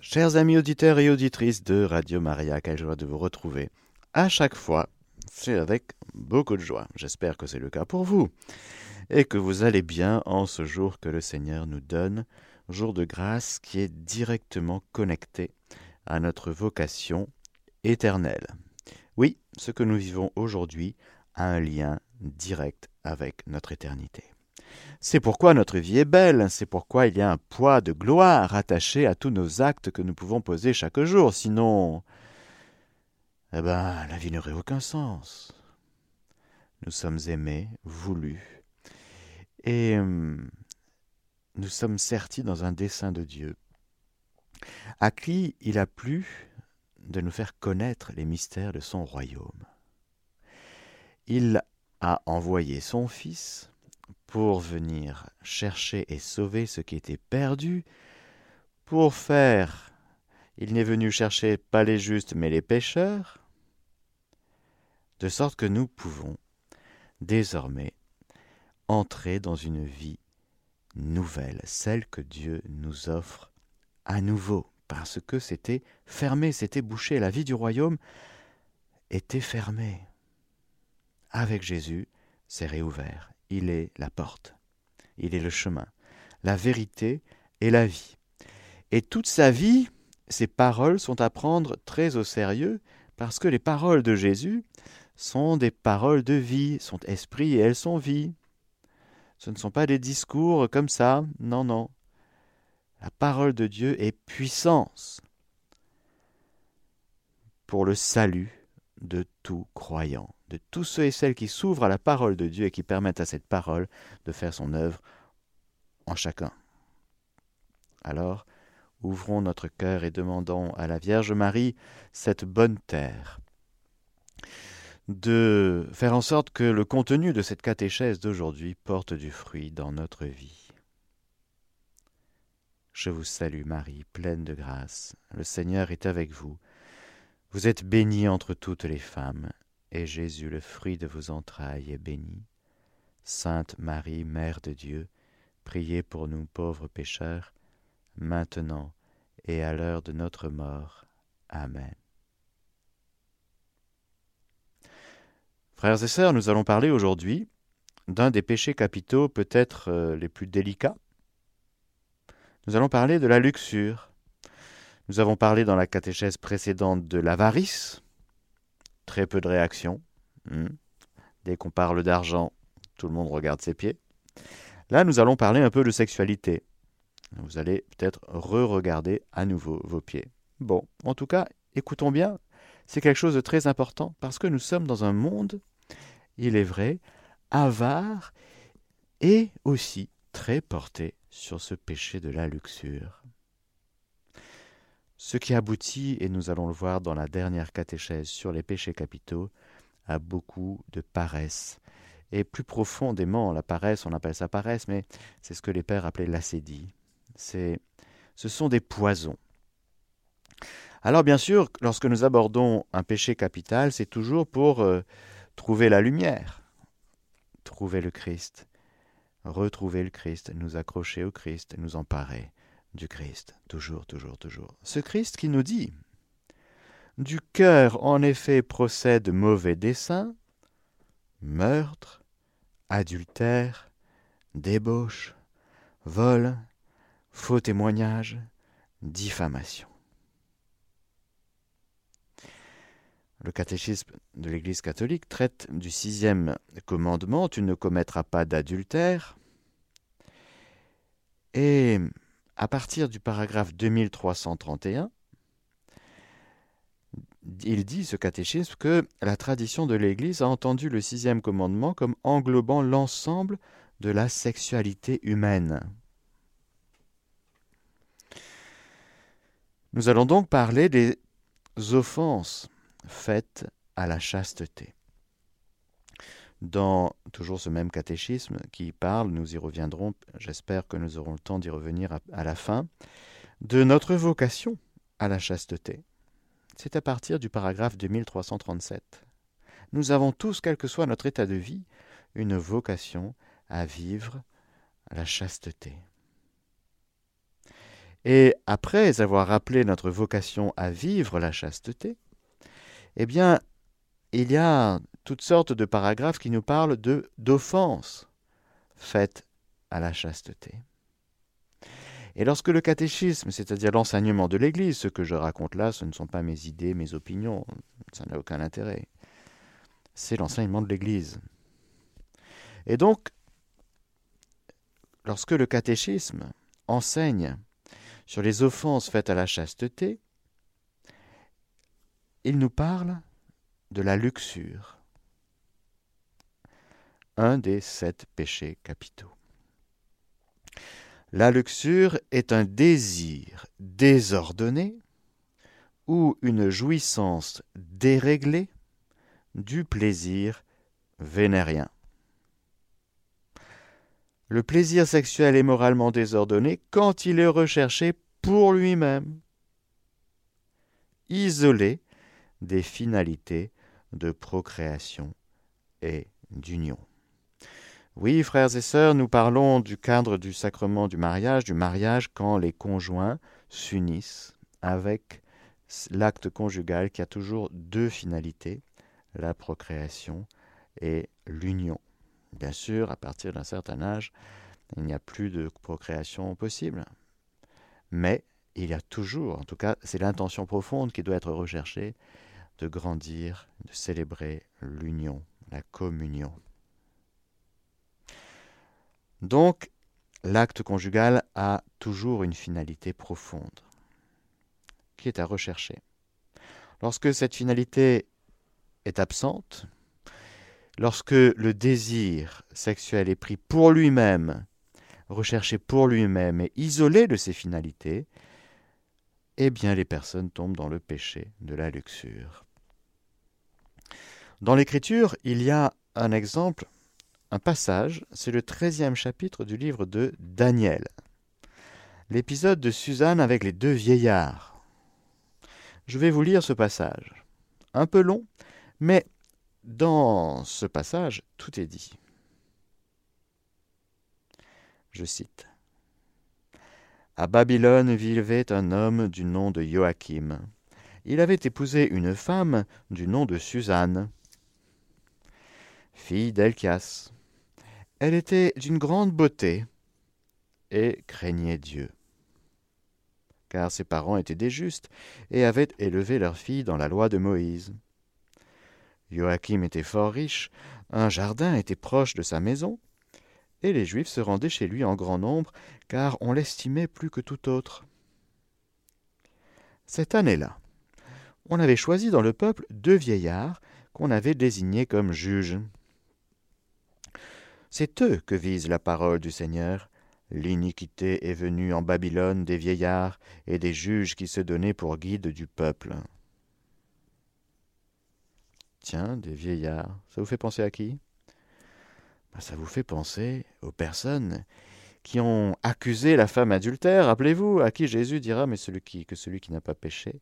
Chers amis auditeurs et auditrices de Radio Maria, quelle joie de vous retrouver. À chaque fois, c'est avec beaucoup de joie. J'espère que c'est le cas pour vous et que vous allez bien en ce jour que le Seigneur nous donne, jour de grâce qui est directement connecté à notre vocation éternelle. Oui, ce que nous vivons aujourd'hui a un lien direct avec notre éternité. C'est pourquoi notre vie est belle, c'est pourquoi il y a un poids de gloire attaché à tous nos actes que nous pouvons poser chaque jour, sinon, eh ben, la vie n'aurait aucun sens. Nous sommes aimés, voulus, et hum, nous sommes sertis dans un dessein de Dieu, à qui il a plu de nous faire connaître les mystères de son royaume. Il a envoyé son Fils pour venir chercher et sauver ce qui était perdu, pour faire, il n'est venu chercher pas les justes mais les pécheurs, de sorte que nous pouvons désormais entrer dans une vie nouvelle, celle que Dieu nous offre à nouveau, parce que c'était fermé, c'était bouché, la vie du royaume était fermée. Avec Jésus, c'est réouvert il est la porte, il est le chemin, la vérité et la vie. Et toute sa vie, ses paroles sont à prendre très au sérieux, parce que les paroles de Jésus sont des paroles de vie, sont esprit et elles sont vie. Ce ne sont pas des discours comme ça, non, non. La parole de Dieu est puissance pour le salut de tout croyant de tous ceux et celles qui s'ouvrent à la parole de Dieu et qui permettent à cette parole de faire son œuvre en chacun. Alors, ouvrons notre cœur et demandons à la Vierge Marie cette bonne terre, de faire en sorte que le contenu de cette catéchèse d'aujourd'hui porte du fruit dans notre vie. Je vous salue Marie, pleine de grâce, le Seigneur est avec vous. Vous êtes bénie entre toutes les femmes, et Jésus, le fruit de vos entrailles, est béni. Sainte Marie, Mère de Dieu, priez pour nous pauvres pécheurs, maintenant et à l'heure de notre mort. Amen. Frères et sœurs, nous allons parler aujourd'hui d'un des péchés capitaux peut-être euh, les plus délicats. Nous allons parler de la luxure. Nous avons parlé dans la catéchèse précédente de l'avarice, très peu de réactions. Hmm. Dès qu'on parle d'argent, tout le monde regarde ses pieds. Là, nous allons parler un peu de sexualité. Vous allez peut-être re-regarder à nouveau vos pieds. Bon, en tout cas, écoutons bien, c'est quelque chose de très important parce que nous sommes dans un monde, il est vrai, avare et aussi très porté sur ce péché de la luxure. Ce qui aboutit, et nous allons le voir dans la dernière catéchèse sur les péchés capitaux, à beaucoup de paresse. Et plus profondément, la paresse, on appelle ça paresse, mais c'est ce que les pères appelaient l'acédie. C'est, ce sont des poisons. Alors bien sûr, lorsque nous abordons un péché capital, c'est toujours pour euh, trouver la lumière, trouver le Christ, retrouver le Christ, nous accrocher au Christ, nous emparer du Christ, toujours, toujours, toujours. Ce Christ qui nous dit Du cœur, en effet, procèdent mauvais desseins, meurtre, adultère, débauche, vol, faux témoignage, diffamation. Le catéchisme de l'Église catholique traite du sixième commandement, tu ne commettras pas d'adultère. Et à partir du paragraphe 2331, il dit, ce catéchisme, que la tradition de l'Église a entendu le sixième commandement comme englobant l'ensemble de la sexualité humaine. Nous allons donc parler des offenses faites à la chasteté dans toujours ce même catéchisme qui parle, nous y reviendrons, j'espère que nous aurons le temps d'y revenir à, la fin, de notre vocation à la chasteté. C'est à partir du paragraphe 2337. Nous avons tous, quel que soit notre état de vie, une vocation à vivre la chasteté. Et après avoir rappelé notre vocation à vivre la chasteté, eh bien, il y a toutes sortes de paragraphes qui nous parlent de d'offenses faites à la chasteté. Et lorsque le catéchisme, c'est-à-dire l'enseignement de l'Église, ce que je raconte là, ce ne sont pas mes idées, mes opinions, ça n'a aucun intérêt. C'est l'enseignement de l'Église. Et donc, lorsque le catéchisme enseigne sur les offenses faites à la chasteté, il nous parle de la luxure, un des sept péchés capitaux. La luxure est un désir désordonné ou une jouissance déréglée du plaisir vénérien. Le plaisir sexuel est moralement désordonné quand il est recherché pour lui-même, isolé des finalités de procréation et d'union. Oui, frères et sœurs, nous parlons du cadre du sacrement du mariage, du mariage quand les conjoints s'unissent avec l'acte conjugal qui a toujours deux finalités, la procréation et l'union. Bien sûr, à partir d'un certain âge, il n'y a plus de procréation possible. Mais il y a toujours, en tout cas, c'est l'intention profonde qui doit être recherchée, de grandir, de célébrer l'union, la communion. Donc, l'acte conjugal a toujours une finalité profonde qui est à rechercher. Lorsque cette finalité est absente, lorsque le désir sexuel est pris pour lui-même, recherché pour lui-même et isolé de ses finalités, eh bien les personnes tombent dans le péché de la luxure. Dans l'Écriture, il y a un exemple, un passage, c'est le treizième chapitre du livre de Daniel. L'épisode de Suzanne avec les deux vieillards. Je vais vous lire ce passage. Un peu long, mais dans ce passage, tout est dit. Je cite. À Babylone vivait un homme du nom de Joachim. Il avait épousé une femme du nom de Suzanne, fille d'Elchias. Elle était d'une grande beauté et craignait Dieu. Car ses parents étaient des justes et avaient élevé leur fille dans la loi de Moïse. Joachim était fort riche, un jardin était proche de sa maison, et les Juifs se rendaient chez lui en grand nombre, car on l'estimait plus que tout autre. Cette année-là, on avait choisi dans le peuple deux vieillards qu'on avait désignés comme juges. C'est eux que vise la parole du Seigneur. L'iniquité est venue en Babylone des vieillards et des juges qui se donnaient pour guides du peuple. Tiens, des vieillards, ça vous fait penser à qui? Ben, Ça vous fait penser aux personnes qui ont accusé la femme adultère, rappelez-vous, à qui Jésus dira, mais celui qui, que celui qui n'a pas péché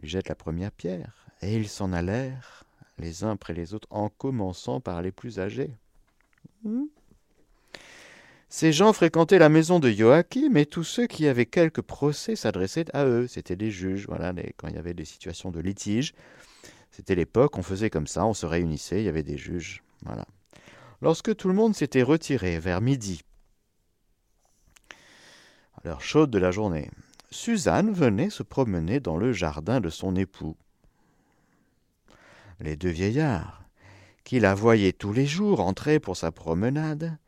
lui jette la première pierre. Et ils s'en allèrent, les uns après les autres, en commençant par les plus âgés. Hmm Ces gens fréquentaient la maison de Joachim, et tous ceux qui avaient quelque procès s'adressaient à eux. C'étaient des juges, voilà, quand il y avait des situations de litige. C'était l'époque, on faisait comme ça, on se réunissait, il y avait des juges. Voilà. Lorsque tout le monde s'était retiré vers midi, à l'heure chaude de la journée, Suzanne venait se promener dans le jardin de son époux. Les deux vieillards, qui la voyaient tous les jours entrer pour sa promenade,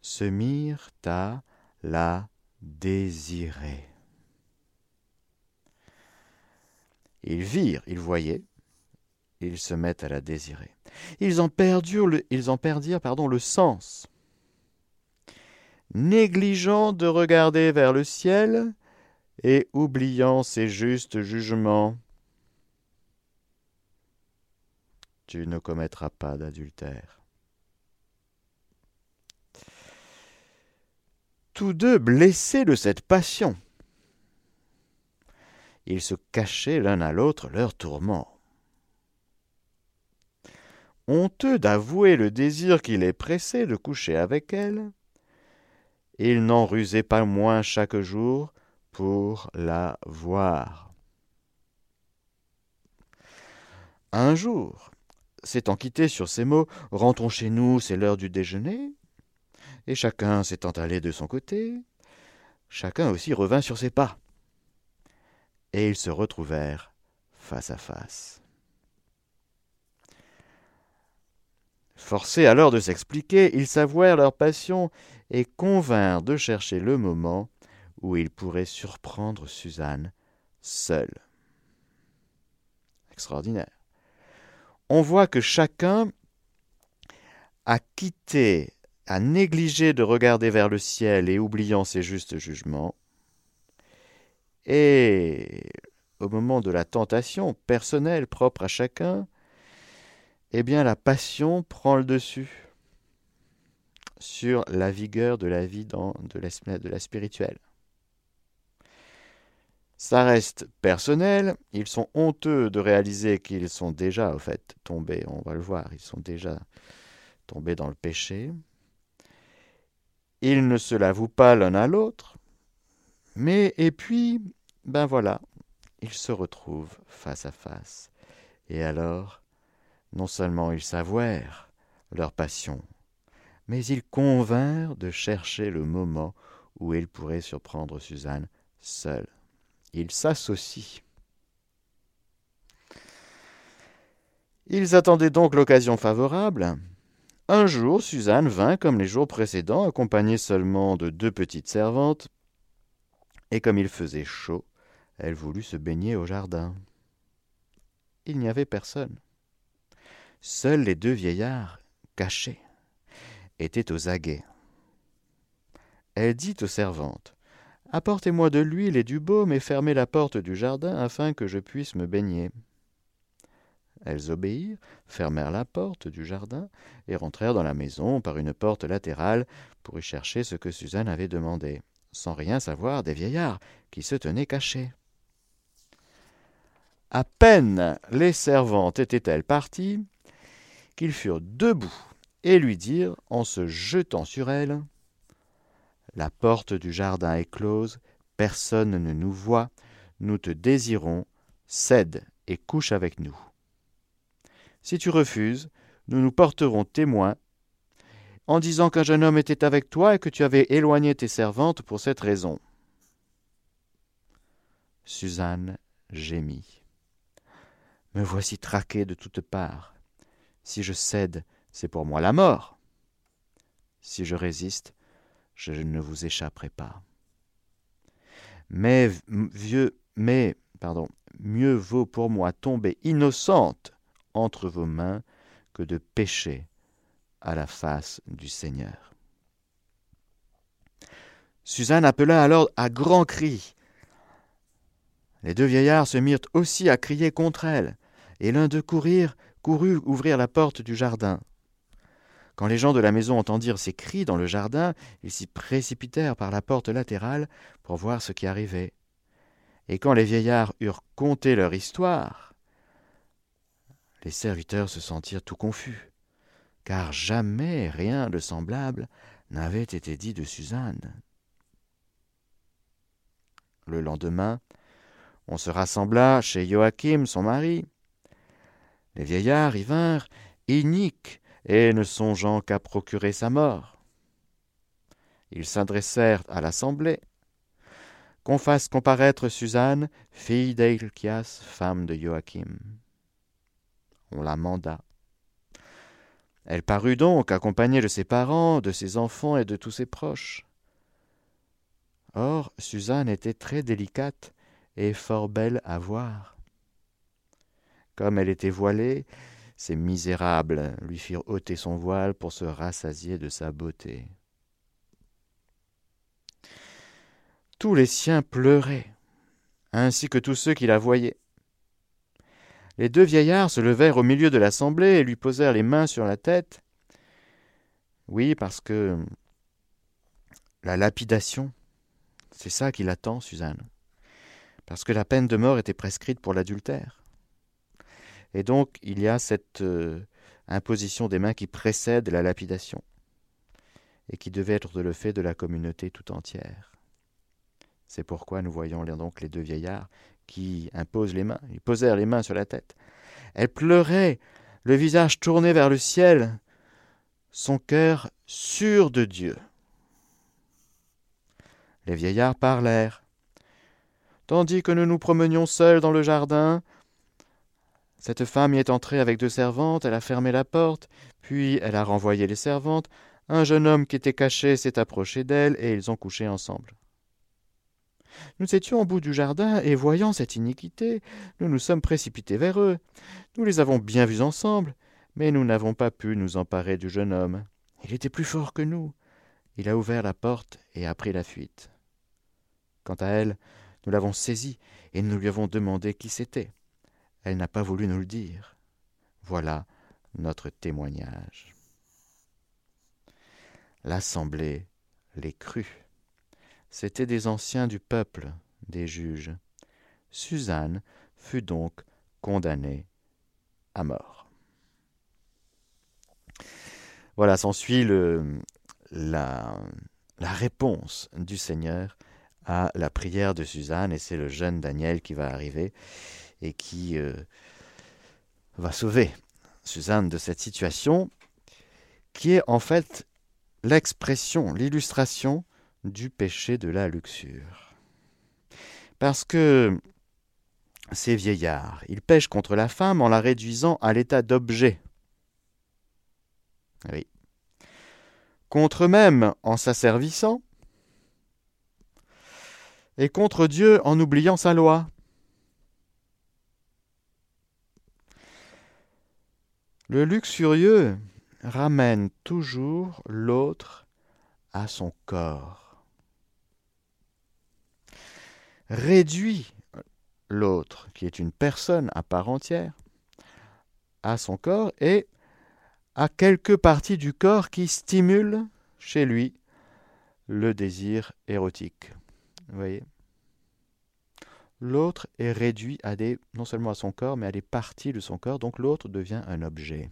se mirent à la désirer. Ils virent, ils voyaient, ils se mettent à la désirer. Ils en perdirent le, le sens. Négligeant de regarder vers le ciel et oubliant ses justes jugements, tu ne commettras pas d'adultère. Tous deux blessés de cette passion, ils se cachaient l'un à l'autre leur tourment honteux d'avouer le désir qui les pressait de coucher avec elle, il n'en rusait pas moins chaque jour pour la voir. Un jour, s'étant quitté sur ces mots, rentrons chez nous, c'est l'heure du déjeuner, et chacun s'étant allé de son côté, chacun aussi revint sur ses pas, et ils se retrouvèrent face à face. Forcés alors de s'expliquer, ils s'avouèrent leur passion et convinrent de chercher le moment où ils pourraient surprendre Suzanne seule. Extraordinaire. On voit que chacun a quitté, a négligé de regarder vers le ciel et oubliant ses justes jugements. Et au moment de la tentation personnelle propre à chacun, eh bien la passion prend le dessus sur la vigueur de la vie de la spirituelle. Ça reste personnel, ils sont honteux de réaliser qu'ils sont déjà, au fait, tombés, on va le voir, ils sont déjà tombés dans le péché. Ils ne se l'avouent pas l'un à l'autre, mais et puis, ben voilà, ils se retrouvent face à face. Et alors, non seulement ils s'avouèrent leur passion, mais ils convinrent de chercher le moment où ils pourraient surprendre Suzanne seule. Ils s'associent. Ils attendaient donc l'occasion favorable. Un jour, Suzanne vint, comme les jours précédents, accompagnée seulement de deux petites servantes, et comme il faisait chaud, elle voulut se baigner au jardin. Il n'y avait personne. Seuls les deux vieillards, cachés, étaient aux aguets. Elle dit aux servantes Apportez-moi de l'huile et du baume et fermez la porte du jardin afin que je puisse me baigner. Elles obéirent, fermèrent la porte du jardin et rentrèrent dans la maison par une porte latérale pour y chercher ce que Suzanne avait demandé, sans rien savoir des vieillards qui se tenaient cachés. À peine les servantes étaient-elles parties qu'ils furent debout et lui dirent, en se jetant sur elle La porte du jardin est close, personne ne nous voit, nous te désirons, cède et couche avec nous. Si tu refuses, nous nous porterons témoin en disant qu'un jeune homme était avec toi et que tu avais éloigné tes servantes pour cette raison. Suzanne gémit. Me voici traquée de toutes parts. Si je cède, c'est pour moi la mort. Si je résiste, je ne vous échapperai pas. Mais vieux, mais pardon, mieux vaut pour moi tomber innocente entre vos mains que de pécher à la face du Seigneur. Suzanne appela alors à grands cris. Les deux vieillards se mirent aussi à crier contre elle, et l'un d'eux courir courut ouvrir la porte du jardin. Quand les gens de la maison entendirent ces cris dans le jardin, ils s'y précipitèrent par la porte latérale pour voir ce qui arrivait. Et quand les vieillards eurent conté leur histoire, les serviteurs se sentirent tout confus, car jamais rien de semblable n'avait été dit de Suzanne. Le lendemain, on se rassembla chez Joachim, son mari, les vieillards y vinrent, iniques, et ne songeant qu'à procurer sa mort. Ils s'adressèrent à l'assemblée. Qu'on fasse comparaître Suzanne, fille d'Eilchias, femme de Joachim. On la manda. Elle parut donc accompagnée de ses parents, de ses enfants et de tous ses proches. Or, Suzanne était très délicate et fort belle à voir. Comme elle était voilée, ces misérables lui firent ôter son voile pour se rassasier de sa beauté. Tous les siens pleuraient, ainsi que tous ceux qui la voyaient. Les deux vieillards se levèrent au milieu de l'assemblée et lui posèrent les mains sur la tête. Oui, parce que la lapidation, c'est ça qui l'attend, Suzanne. Parce que la peine de mort était prescrite pour l'adultère. Et donc, il y a cette euh, imposition des mains qui précède la lapidation. et qui devait être le fait de la communauté tout entière. C'est pourquoi nous voyons donc les deux vieillards qui imposent les mains, ils posèrent les mains sur la tête. Elle pleurait, le visage tourné vers le ciel, son cœur sûr de Dieu. Les vieillards parlèrent. Tandis que nous nous promenions seuls dans le jardin, cette femme y est entrée avec deux servantes, elle a fermé la porte, puis elle a renvoyé les servantes. Un jeune homme qui était caché s'est approché d'elle, et ils ont couché ensemble. Nous étions au bout du jardin, et voyant cette iniquité, nous nous sommes précipités vers eux. Nous les avons bien vus ensemble, mais nous n'avons pas pu nous emparer du jeune homme. Il était plus fort que nous. Il a ouvert la porte et a pris la fuite. Quant à elle, nous l'avons saisie, et nous lui avons demandé qui c'était. Elle n'a pas voulu nous le dire. Voilà notre témoignage. L'assemblée les crut. C'étaient des anciens du peuple, des juges. Suzanne fut donc condamnée à mort. Voilà, s'ensuit la, la réponse du Seigneur à la prière de Suzanne, et c'est le jeune Daniel qui va arriver et qui euh, va sauver Suzanne de cette situation, qui est en fait l'expression, l'illustration du péché de la luxure. Parce que ces vieillards, ils pêchent contre la femme en la réduisant à l'état d'objet. Oui. Contre eux-mêmes en s'asservissant, et contre Dieu en oubliant sa loi. Le luxurieux ramène toujours l'autre à son corps, réduit l'autre, qui est une personne à part entière, à son corps et à quelques parties du corps qui stimulent chez lui le désir érotique. Voyez? L'autre est réduit à des, non seulement à son corps, mais à des parties de son corps, donc l'autre devient un objet.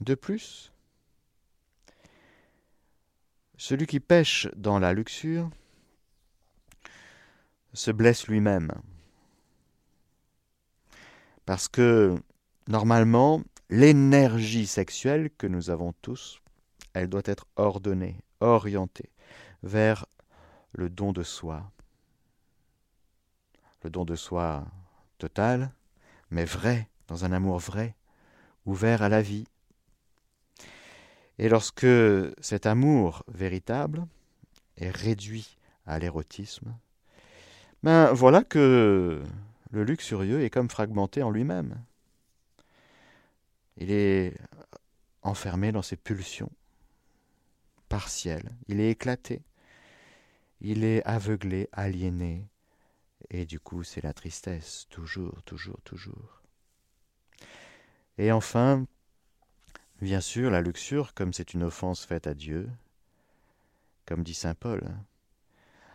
De plus, celui qui pêche dans la luxure se blesse lui-même. Parce que, normalement, l'énergie sexuelle que nous avons tous, elle doit être ordonnée, orientée vers le don de soi. Le don de soi total, mais vrai, dans un amour vrai, ouvert à la vie. Et lorsque cet amour véritable est réduit à l'érotisme, ben voilà que le luxurieux est comme fragmenté en lui-même. Il est enfermé dans ses pulsions partielles. Il est éclaté. Il est aveuglé, aliéné. Et du coup, c'est la tristesse, toujours, toujours, toujours. Et enfin, bien sûr, la luxure, comme c'est une offense faite à Dieu, comme dit Saint Paul.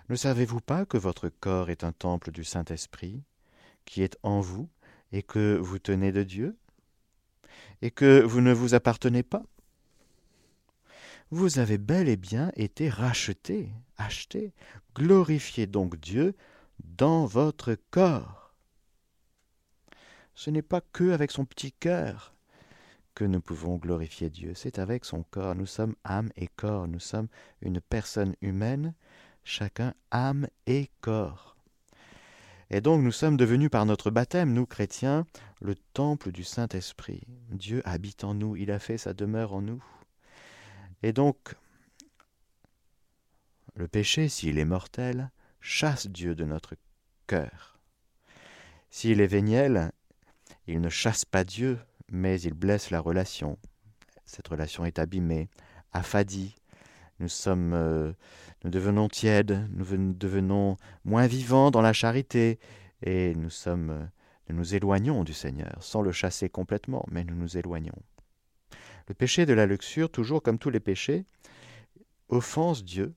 Ne savez-vous pas que votre corps est un temple du Saint-Esprit, qui est en vous, et que vous tenez de Dieu? Et que vous ne vous appartenez pas? Vous avez bel et bien été racheté, acheté. Glorifiez donc Dieu dans votre corps. Ce n'est pas que avec son petit cœur que nous pouvons glorifier Dieu, c'est avec son corps. Nous sommes âme et corps, nous sommes une personne humaine, chacun âme et corps. Et donc nous sommes devenus par notre baptême, nous chrétiens, le temple du Saint-Esprit. Dieu habite en nous, il a fait sa demeure en nous. Et donc, le péché, s'il est mortel, chasse Dieu de notre cœur. S'il est véniel, il ne chasse pas Dieu, mais il blesse la relation. Cette relation est abîmée, affadie. Nous sommes euh, nous devenons tièdes, nous devenons moins vivants dans la charité, et nous sommes, nous nous éloignons du Seigneur, sans le chasser complètement, mais nous nous éloignons. Le péché de la luxure, toujours comme tous les péchés, offense Dieu,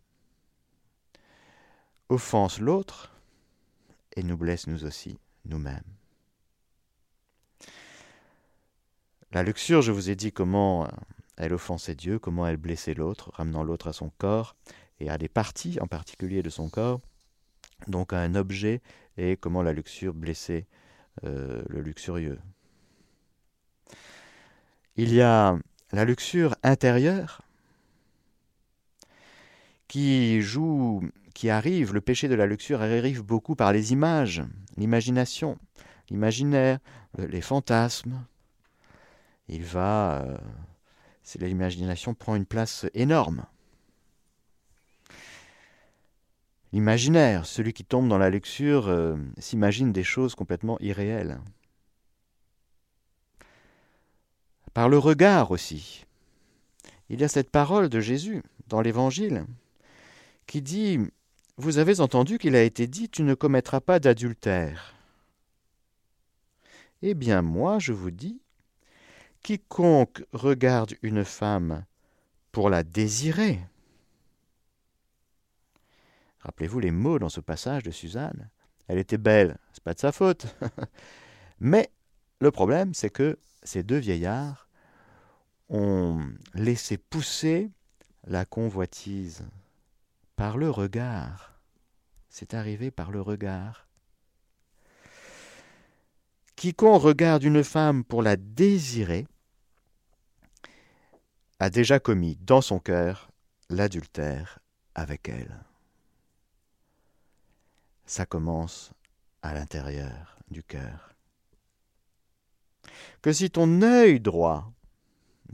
offense l'autre, et nous blesse nous aussi, nous-mêmes. La luxure, je vous ai dit comment elle offensait Dieu, comment elle blessait l'autre, ramenant l'autre à son corps et à des parties en particulier de son corps, donc à un objet, et comment la luxure blessait euh, le luxurieux. Il y a la luxure intérieure qui joue, qui arrive, le péché de la luxure arrive beaucoup par les images, l'imagination, l'imaginaire, les fantasmes. Il va, euh, l'imagination prend une place énorme. L'imaginaire, celui qui tombe dans la luxure, euh, s'imagine des choses complètement irréelles. Par le regard aussi. Il y a cette parole de Jésus dans l'Évangile qui dit Vous avez entendu qu'il a été dit Tu ne commettras pas d'adultère. Eh bien, moi, je vous dis Quiconque regarde une femme pour la désirer, Rappelez-vous les mots dans ce passage de Suzanne. Elle était belle, c'est pas de sa faute. Mais le problème, c'est que ces deux vieillards ont laissé pousser la convoitise par le regard. C'est arrivé par le regard. Quiconque regarde une femme pour la désirer a déjà commis dans son cœur l'adultère avec elle ça commence à l'intérieur du cœur. Que si ton œil droit,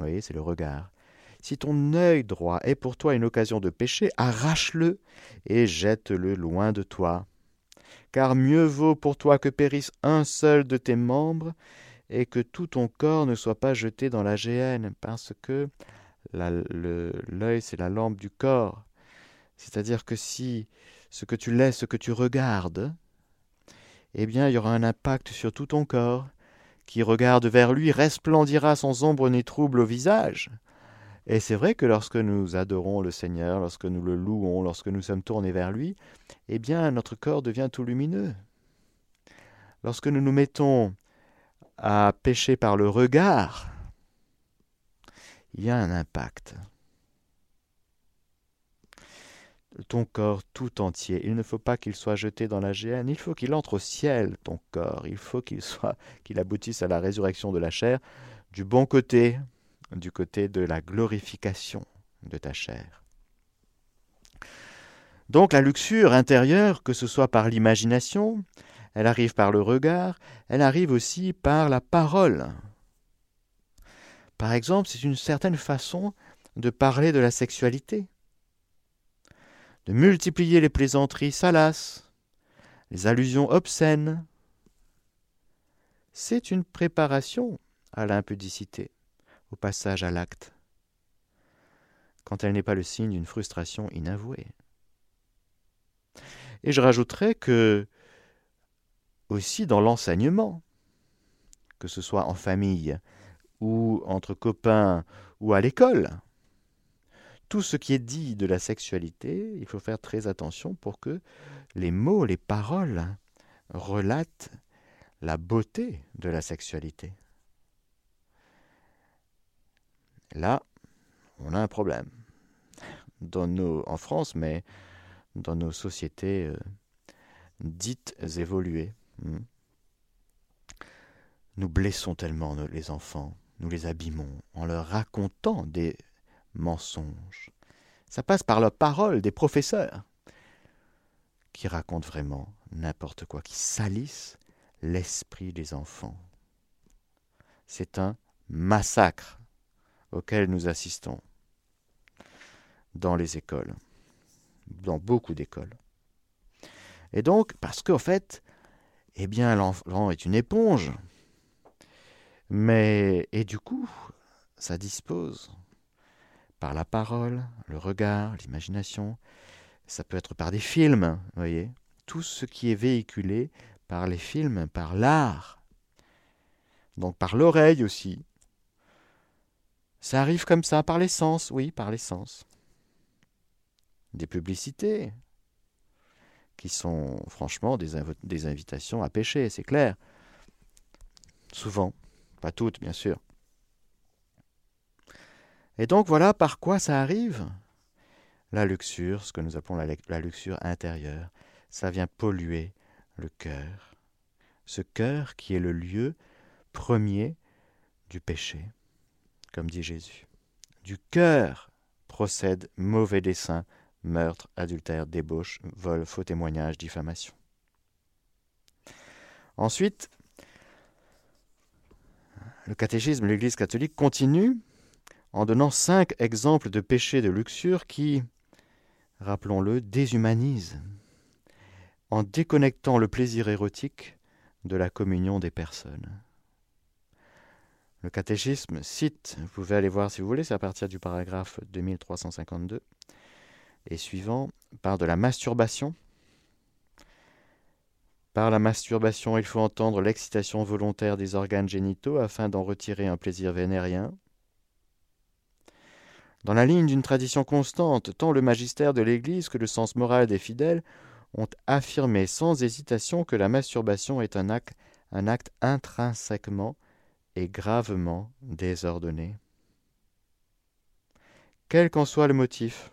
vous c'est le regard, si ton œil droit est pour toi une occasion de péché, arrache-le et jette-le loin de toi. Car mieux vaut pour toi que périsse un seul de tes membres et que tout ton corps ne soit pas jeté dans la géhenne, parce que l'œil, c'est la lampe du corps. C'est-à-dire que si ce que tu laisses, ce que tu regardes, eh bien il y aura un impact sur tout ton corps, qui regarde vers lui resplendira sans ombre ni trouble au visage. Et c'est vrai que lorsque nous adorons le Seigneur, lorsque nous le louons, lorsque nous sommes tournés vers lui, eh bien notre corps devient tout lumineux. Lorsque nous nous mettons à pécher par le regard, il y a un impact ton corps tout entier. Il ne faut pas qu'il soit jeté dans la géhenne, il faut qu'il entre au ciel, ton corps. Il faut qu'il soit, qu'il aboutisse à la résurrection de la chair du bon côté, du côté de la glorification de ta chair. Donc la luxure intérieure, que ce soit par l'imagination, elle arrive par le regard, elle arrive aussi par la parole. Par exemple, c'est une certaine façon de parler de la sexualité de multiplier les plaisanteries salaces, les allusions obscènes. C'est une préparation à l'impudicité, au passage à l'acte, quand elle n'est pas le signe d'une frustration inavouée. Et je rajouterais que aussi dans l'enseignement, que ce soit en famille ou entre copains ou à l'école, tout ce qui est dit de la sexualité, il faut faire très attention pour que les mots, les paroles relatent la beauté de la sexualité. Là, on a un problème. En France, mais dans nos sociétés euh, dites évoluées. Hmm. Nous blessons tellement les enfants, nous les abîmons en leur racontant des mensonge. Ça passe par la parole des professeurs qui racontent vraiment n'importe quoi, qui salissent l'esprit des enfants. C'est un massacre auquel nous assistons dans les écoles, dans beaucoup d'écoles. Et donc, parce qu'en fait, eh bien, l'enfant est une éponge. Mais, et du coup, ça dispose par la parole, le regard, l'imagination. Ça peut être par des films, vous voyez. Tout ce qui est véhiculé par les films, par l'art. Donc par l'oreille aussi. Ça arrive comme ça, par les sens, oui, par les sens. Des publicités qui sont franchement des, des invitations à pécher, c'est clair. Souvent, pas toutes bien sûr. Et donc voilà par quoi ça arrive. La luxure, ce que nous appelons la, luxure intérieure, ça vient polluer le cœur. Ce cœur qui est le lieu premier du péché, comme dit Jésus. Du cœur procède mauvais dessein, meurtre, adultère, débauche, vol, faux témoignage, diffamation. Ensuite, le catéchisme l'Église catholique continue en donnant cinq exemples de péchés de luxure qui, rappelons-le, déshumanisent, en déconnectant le plaisir érotique de la communion des personnes. Le catéchisme cite, vous pouvez aller voir si vous voulez, c'est à partir du paragraphe 2352 et suivant, parle de la masturbation. Par la masturbation, il faut entendre l'excitation volontaire des organes génitaux afin d'en retirer un plaisir vénérien. Dans la ligne d'une tradition constante, tant le magistère de l'Église que le sens moral des fidèles ont affirmé sans hésitation que la masturbation est un acte, intrinsèquement et gravement désordonné. Quel qu'en soit le motif,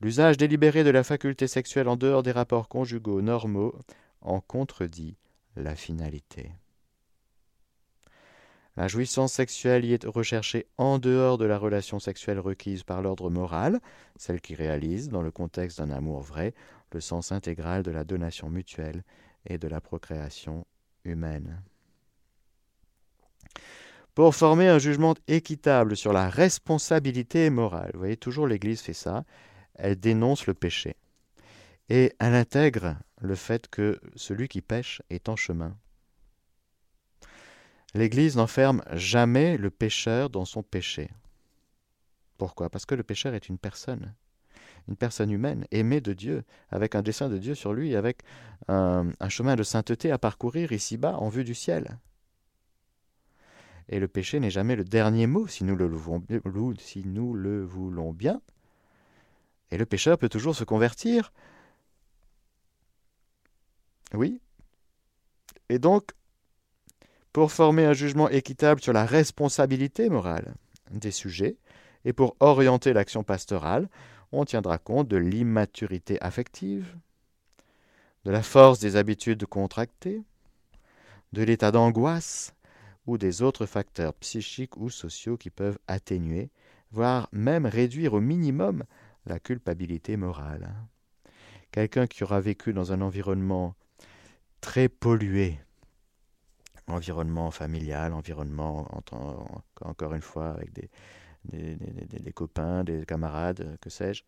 l'usage délibéré de la faculté sexuelle en dehors des rapports conjugaux normaux en contredit la finalité. La jouissance sexuelle y est recherchée en dehors de la relation sexuelle requise par l'ordre moral, celle qui réalise, dans le contexte d'un amour vrai, le sens intégral de la donation mutuelle et de la procréation humaine. Pour former un jugement équitable sur la responsabilité morale, vous voyez, toujours l'Église fait ça, elle dénonce le péché. Et elle intègre le fait que celui qui pêche est en chemin. L'Église n'enferme jamais le pécheur dans son péché. Pourquoi? Parce que le pécheur est une personne, une personne humaine, aimée de Dieu, avec un dessein de Dieu sur lui, avec un, chemin de sainteté à parcourir ici-bas en vue du ciel. Et le péché n'est jamais le dernier mot si nous le voulons bien. Et le pécheur peut toujours se convertir. Oui. Et donc, pour former un jugement équitable sur la responsabilité morale des sujets et pour orienter l'action pastorale, on tiendra compte de l'immaturité affective, de la force des habitudes contractées, de l'état d'angoisse ou des autres facteurs psychiques ou sociaux qui peuvent atténuer, voire même réduire au minimum la culpabilité morale. Quelqu'un qui aura vécu dans un environnement très pollué, environnement familial, environnement, encore une fois, avec des, copains, des camarades, que sais-je.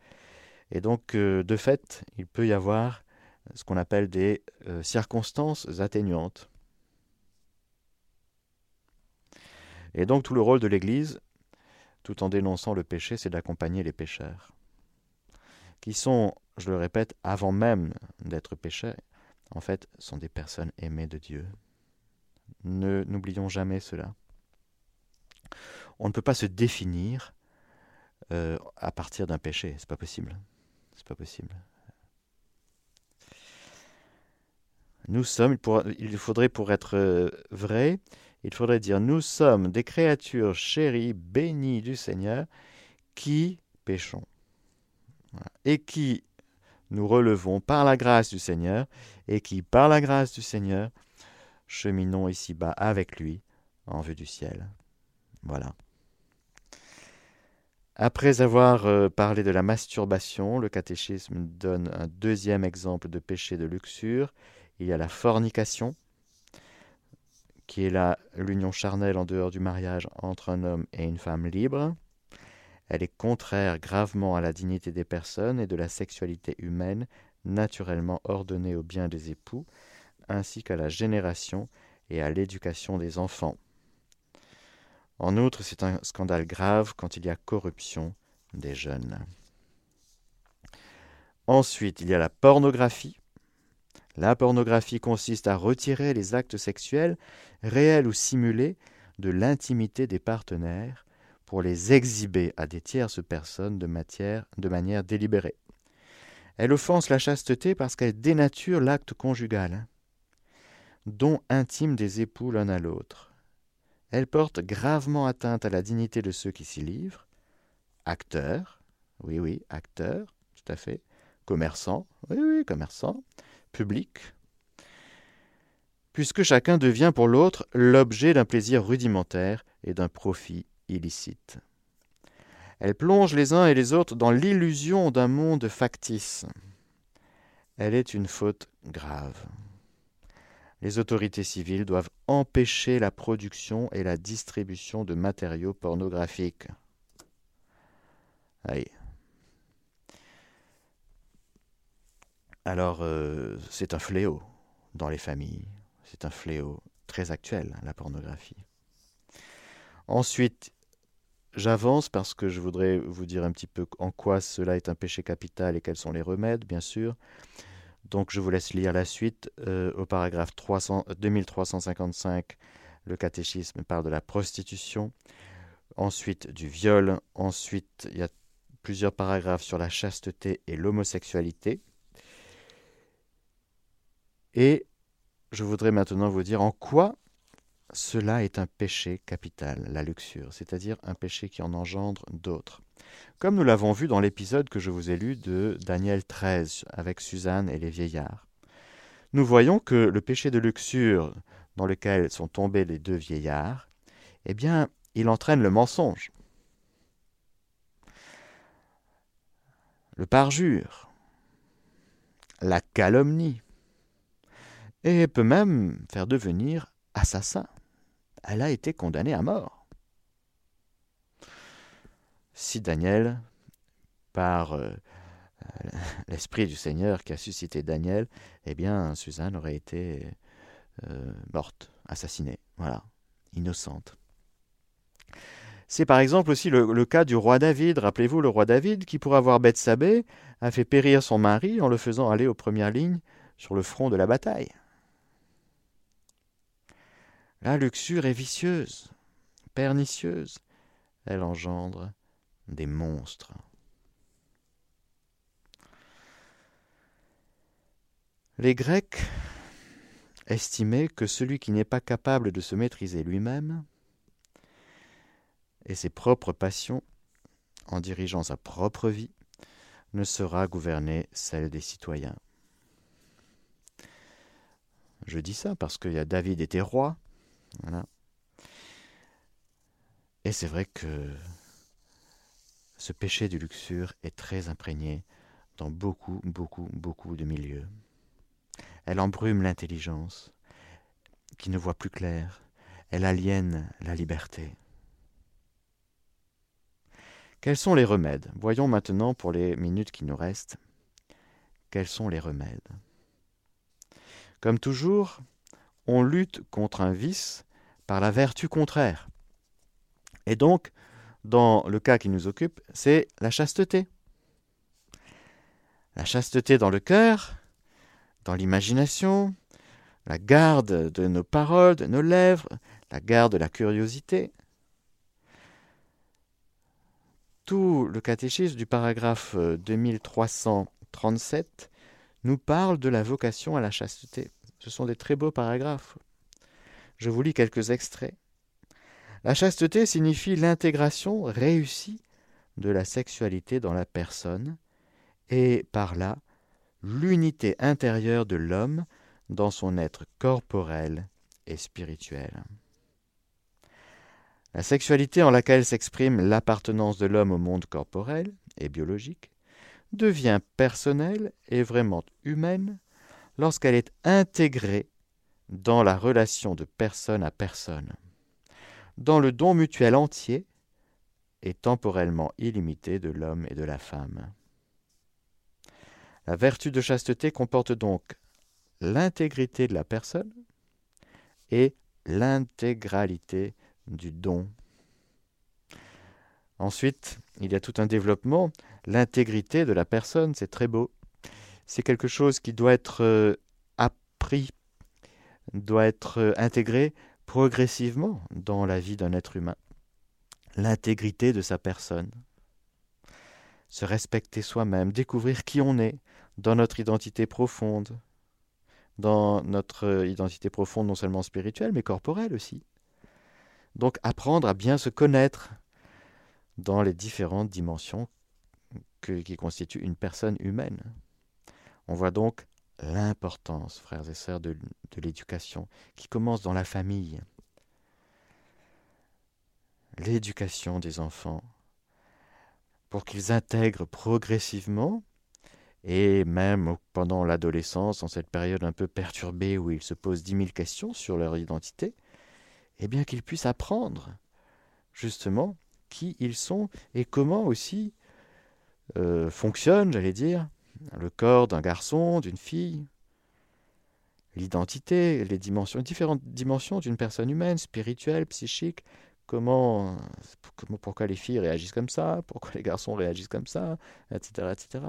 Et donc, euh, de fait, il peut y avoir ce qu'on appelle des euh, circonstances atténuantes. Et donc, tout le rôle de l'Église, tout en dénonçant le péché, c'est d'accompagner les pécheurs, qui sont, je le répète, avant même d'être pécheurs, en fait, sont des personnes aimées de Dieu, ne n'oublions jamais cela. On ne peut pas se définir euh, à partir d'un péché. C'est pas possible. C'est pas possible. Nous sommes, il faudrait pour être euh, vrai, il faudrait dire nous sommes des créatures chéries, bénies du Seigneur, qui péchons. Et qui nous relevons par la grâce du Seigneur, et qui, par la grâce du Seigneur, cheminons ici-bas avec lui en vue du ciel. Voilà. Après avoir euh, parlé de la masturbation, le catéchisme donne un deuxième exemple de péché de luxure. Il y a la fornication, qui est l'union charnelle en dehors du mariage entre un homme et une femme libre. Elle est contraire gravement à la dignité des personnes et de la sexualité humaine, naturellement ordonnée au bien des époux, ainsi qu'à la génération et à l'éducation des enfants. En outre, c'est un scandale grave quand il y a corruption des jeunes. Ensuite, il y a la pornographie. La pornographie consiste à retirer les actes sexuels, réels ou simulés, de l'intimité des partenaires pour les exhiber à des tierces personnes de, de manière délibérée. Elle offense la chasteté parce qu'elle dénature l'acte conjugal don intime des époux l'un à l'autre. Elle porte gravement atteinte à la dignité de ceux qui s'y livrent, acteurs, oui, oui, acteurs, tout à fait, commerçants, oui, oui, commerçants, public, puisque chacun devient pour l'autre l'objet d'un plaisir rudimentaire et d'un profit illicite. Elle plonge les uns et les autres dans l'illusion d'un monde factice. Elle est une faute grave. Les autorités civiles doivent empêcher la production et la distribution de matériaux pornographiques. Alors, euh, c'est un fléau dans les familles. C'est un fléau très actuel, la pornographie. Ensuite, j'avance parce que je voudrais vous dire un petit peu en quoi cela est un péché capital et quels sont les remèdes, bien sûr. Donc je vous laisse lire la suite. Euh, au paragraphe 2355, le catéchisme parle de la prostitution, ensuite du viol, ensuite il y a plusieurs paragraphes sur la chasteté et l'homosexualité. Et je voudrais maintenant vous dire en quoi cela est un péché capital, la luxure, c'est-à-dire un péché qui en engendre d'autres. Comme nous l'avons vu dans l'épisode que je vous ai lu de Daniel 13 avec Suzanne et les vieillards. Nous voyons que le péché de luxure dans lequel sont tombés les deux vieillards, eh bien, il entraîne le mensonge. le parjure, la calomnie, et peut même faire devenir assassin. Elle a été condamnée à mort. Si Daniel, par euh, l'Esprit du Seigneur qui a suscité Daniel, eh bien, Suzanne aurait été euh, morte, assassinée, voilà, innocente. C'est par exemple aussi le, cas du roi David. Rappelez-vous le roi David qui, pour avoir Bethsabée, a fait périr son mari en le faisant aller aux premières lignes sur le front de la bataille. La luxure est vicieuse, pernicieuse. Elle engendre des monstres. Les Grecs estimaient que celui qui n'est pas capable de se maîtriser lui-même et ses propres passions, en dirigeant sa propre vie, ne sera gouverner celle des citoyens. Je dis ça parce que David était roi. Et c'est vrai que ce péché du luxure est très imprégné dans beaucoup, beaucoup, beaucoup de milieux. Elle embrume l'intelligence, qui ne voit plus clair. Elle aliène la liberté. Quels sont les remèdes? Voyons maintenant pour les minutes qui nous restent, quels sont les remèdes? Comme toujours, on lutte contre un vice par la vertu contraire. Et donc, dans le cas qui nous occupe, c'est la chasteté. La chasteté dans le cœur, dans l'imagination, la garde de nos paroles, de nos lèvres, la garde de la curiosité, tout le catéchisme du paragraphe 2337 euh, nous parle de la vocation à la chasteté. Ce sont des très beaux paragraphes. Je vous lis quelques extraits. La chasteté signifie l'intégration réussie de la sexualité dans la personne et par là l'unité intérieure de l'homme dans son être corporel et spirituel. La sexualité en laquelle s'exprime l'appartenance de l'homme au monde corporel et biologique devient personnelle et vraiment humaine lorsqu'elle est intégrée dans la relation de personne à personne, dans le don mutuel entier et temporellement illimité de l'homme et de la femme. La vertu de chasteté comporte donc l'intégrité de la personne et l'intégralité du don. Ensuite, il y a tout un développement. L'intégrité de la personne, c'est très beau. C'est quelque chose qui doit être euh, appris, doit être euh, intégré progressivement dans la vie d'un être humain. L'intégrité de sa personne. Se respecter soi-même, découvrir qui on est dans notre identité profonde, dans notre euh, identité profonde non seulement spirituelle, mais corporelle aussi Donc apprendre à bien se connaître dans les différentes dimensions qui constituent une personne humaine. On voit donc l'importance, frères et sœurs, de, l'éducation qui commence dans la famille. L'éducation des enfants pour qu'ils intègrent progressivement et même pendant l'adolescence, en cette période un peu perturbée où ils se posent dix mille questions sur leur identité, eh bien qu'ils puissent apprendre justement qui ils sont et comment aussi euh, fonctionne, j'allais dire, le corps d'un garçon, d'une fille, l'identité, les dimensions, différentes dimensions d'une personne humaine, spirituelle, psychique, comment, comment, pourquoi les filles réagissent comme ça, pourquoi les garçons réagissent comme ça, etc., etc.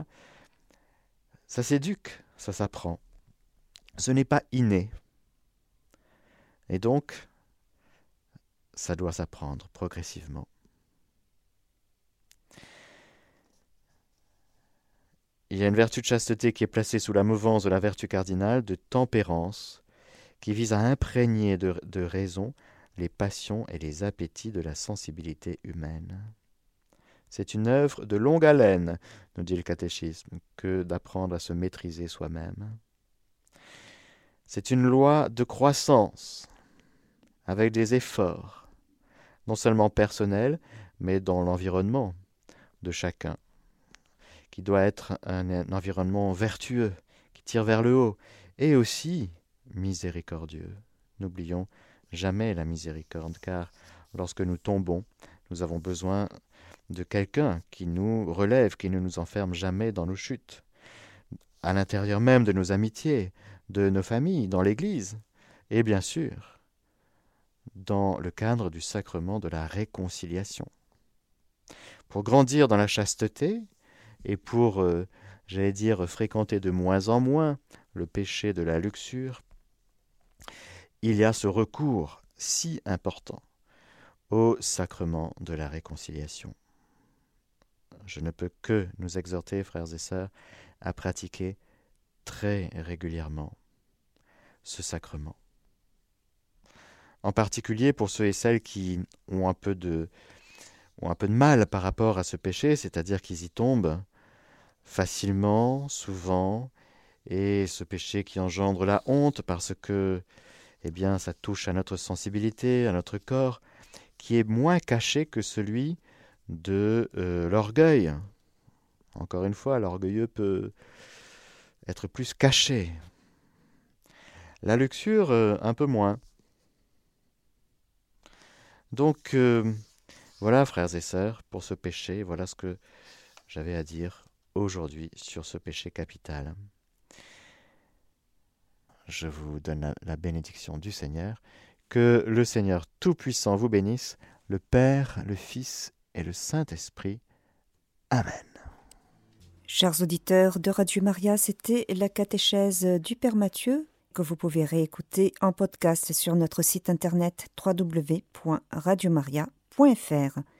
Ça s'éduque, ça s'apprend. Ce n'est pas inné. Et donc, ça doit s'apprendre progressivement. Il y a une vertu de chasteté qui est placée sous la mouvance de la vertu cardinale de tempérance, qui vise à imprégner de, raison les passions et les appétits de la sensibilité humaine. C'est une œuvre de longue haleine, nous dit le catéchisme, que d'apprendre à se maîtriser soi-même. C'est une loi de croissance, avec des efforts, non seulement personnels, mais dans l'environnement de chacun, qui doit être un, environnement vertueux, qui tire vers le haut, et aussi miséricordieux. N'oublions jamais la miséricorde, car lorsque nous tombons, nous avons besoin de quelqu'un qui nous relève, qui ne nous enferme jamais dans nos chutes, à l'intérieur même de nos amitiés, de nos familles, dans l'Église, et bien sûr dans le cadre du sacrement de la réconciliation. Pour grandir dans la chasteté et pour, euh, j'allais dire, fréquenter de moins en moins le péché de la luxure, il y a ce recours si important au sacrement de la réconciliation. Je ne peux que nous exhorter, frères et sœurs, à pratiquer très régulièrement ce sacrement. En particulier pour ceux et celles qui ont un peu de, ont un peu de mal par rapport à ce péché, c'est-à-dire qu'ils y tombent facilement, souvent, et ce péché qui engendre la honte parce que eh bien, ça touche à notre sensibilité, à notre corps, qui est moins caché que celui de euh, l'orgueil. Encore une fois, l'orgueilleux peut être plus caché. La luxure, euh, un peu moins. Donc, euh, voilà, frères et sœurs, pour ce péché, voilà ce que j'avais à dire aujourd'hui sur ce péché capital je vous donne la, bénédiction du Seigneur. Que le Seigneur Tout-Puissant vous bénisse, le Père, le Fils et le Saint-Esprit. Amen. Chers auditeurs de Radio Maria, c'était la catéchèse du Père Mathieu que vous pouvez réécouter en podcast sur notre site internet www.radiomaria.fr.